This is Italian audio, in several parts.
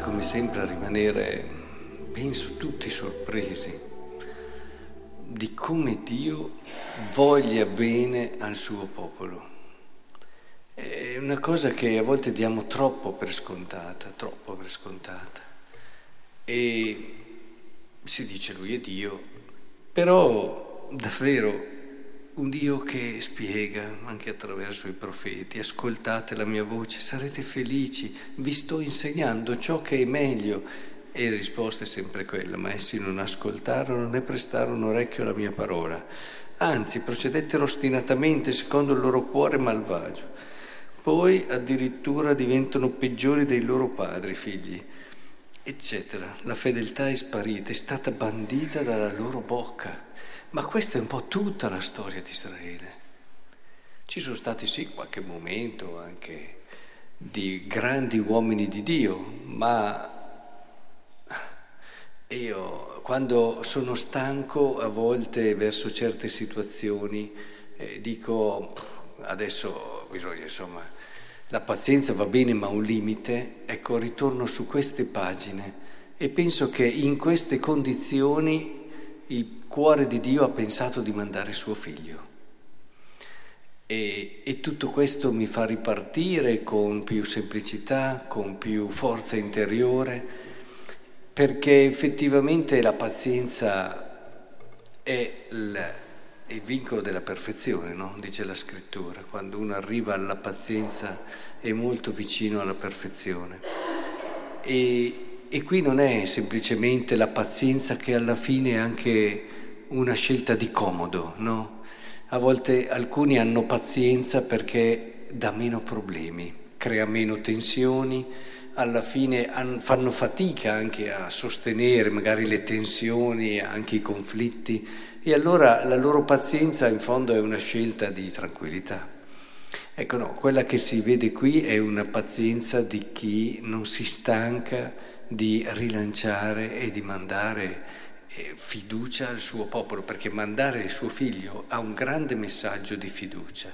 come sempre a rimanere, penso, tutti sorpresi di come Dio voglia bene al suo popolo. È una cosa che a volte diamo troppo per scontata, troppo per scontata. E si dice lui è Dio, però davvero un Dio che spiega anche attraverso i profeti, ascoltate la mia voce, sarete felici, vi sto insegnando ciò che è meglio. E la risposta è sempre quella, ma essi non ascoltarono né prestarono orecchio alla mia parola, anzi procedettero ostinatamente secondo il loro cuore malvagio. Poi addirittura diventano peggiori dei loro padri, figli, eccetera. La fedeltà è sparita, è stata bandita dalla loro bocca. Ma questa è un po' tutta la storia di Israele. Ci sono stati sì qualche momento anche di grandi uomini di Dio, ma io quando sono stanco a volte verso certe situazioni eh, dico adesso bisogna insomma la pazienza va bene ma ha un limite, ecco ritorno su queste pagine e penso che in queste condizioni il cuore di Dio ha pensato di mandare suo figlio. E, e, tutto questo mi fa ripartire con più semplicità, con più forza interiore, perché effettivamente la pazienza è il, il vincolo della perfezione, no? dice la scrittura. Quando uno arriva alla pazienza è molto vicino alla perfezione. E, e qui non è semplicemente la pazienza che alla fine è anche una scelta di comodo, no? A volte alcuni hanno pazienza perché dà meno problemi, crea meno tensioni, alla fine fanno fatica anche a sostenere magari le tensioni, anche i conflitti e allora la loro pazienza in fondo è una scelta di tranquillità. Ecco no, quella che si vede qui è una pazienza di chi non si stanca di rilanciare e di mandare eh, fiducia al suo popolo, perché mandare il suo figlio ha un grande messaggio di fiducia,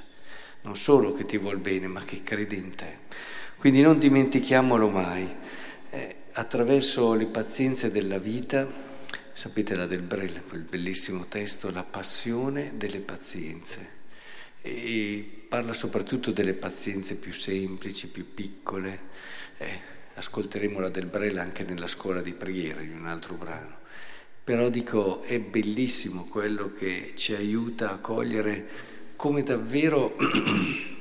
non solo che ti vuol bene, ma che crede in te. Quindi non dimentichiamolo mai, eh, attraverso le pazienze della vita, sapete la del Brel, quel bellissimo testo, la passione delle pazienze. E parla soprattutto delle pazienze più semplici, più piccole. Eh, ascolteremo la del Brel anche nella scuola di preghiera in un altro brano. Però dico, è bellissimo quello che ci aiuta a cogliere come davvero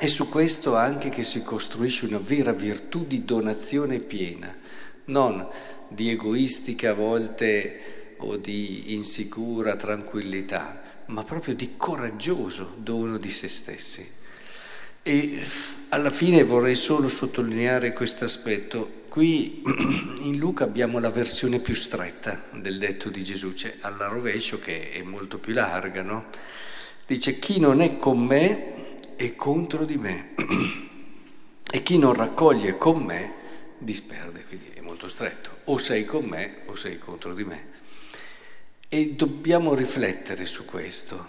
è su questo anche che si costruisce una vera virtù di donazione piena, non di egoistica a volte o di insicura tranquillità, ma proprio di coraggioso dono di se stessi. E alla fine vorrei solo sottolineare questo aspetto. Qui in Luca abbiamo la versione più stretta del detto di Gesù, cioè alla rovescio che è molto più larga, no? Dice chi non è con me è contro di me e chi non raccoglie con me disperde, quindi è molto stretto. O sei con me o sei contro di me. E dobbiamo riflettere su questo,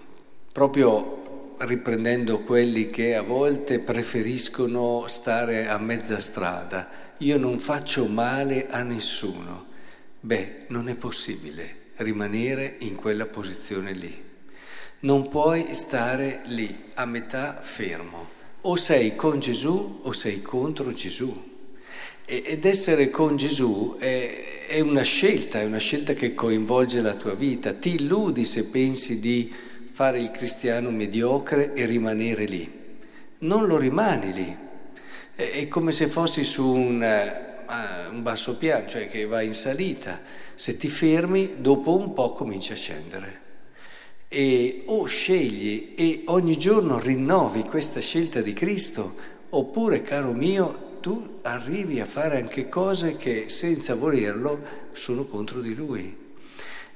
proprio riprendendo quelli che a volte preferiscono stare a mezza strada, io non faccio male a nessuno. Beh, non è possibile rimanere in quella posizione lì. Non puoi stare lì a metà fermo. O sei con Gesù o sei contro Gesù. Ed essere con Gesù è, è una scelta, è una scelta che coinvolge la tua vita. Ti illudi se pensi di fare il cristiano mediocre e rimanere lì. Non lo rimani lì. È come se fossi su un, uh, un basso piano, cioè che va in salita. Se ti fermi, dopo un po' cominci a scendere. E o scegli e ogni giorno rinnovi questa scelta di Cristo, oppure, caro mio, tu arrivi a fare anche cose che senza volerlo sono contro di Lui.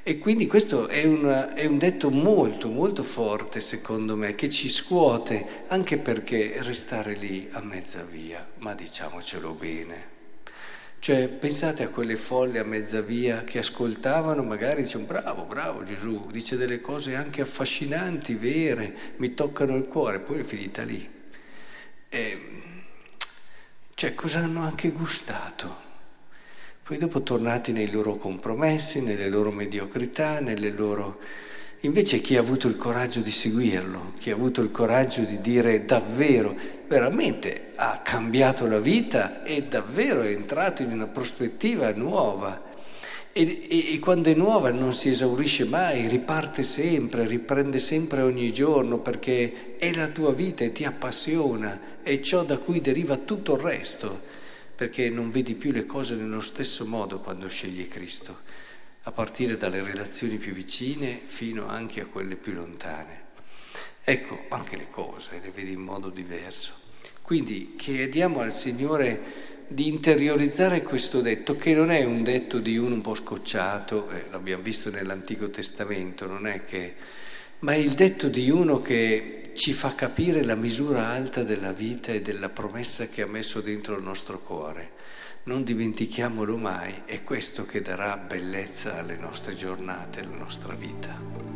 E quindi questo è, una, è, un detto molto, molto forte, secondo me, che ci scuote, anche perché restare lì a mezza via, ma diciamocelo bene. Cioè, pensate a quelle folle a mezza via che ascoltavano, magari dicevano, bravo, bravo Gesù, dice delle cose anche affascinanti, vere, mi toccano il cuore, poi è finita lì. E, cioè, cosa hanno anche gustato? poi dopo tornati nei loro compromessi, nelle loro mediocrità, nelle loro... Invece chi ha avuto il coraggio di seguirlo, chi ha avuto il coraggio di dire davvero, veramente ha cambiato la vita e davvero è entrato in una prospettiva nuova. E, e, e, quando è nuova non si esaurisce mai, riparte sempre, riprende sempre ogni giorno perché è la tua vita e ti appassiona, è ciò da cui deriva tutto il resto perché non vedi più le cose nello stesso modo quando scegli Cristo, a partire dalle relazioni più vicine fino anche a quelle più lontane. Ecco, anche le cose le vedi in modo diverso. Quindi chiediamo al Signore di interiorizzare questo detto, che non è un detto di uno un po' scocciato, eh, l'abbiamo visto nell'Antico Testamento, non è che, ma è il detto di uno che ci fa capire la misura alta della vita e della promessa che ha messo dentro il nostro cuore. Non dimentichiamolo mai, è questo che darà bellezza alle nostre giornate, alla nostra vita.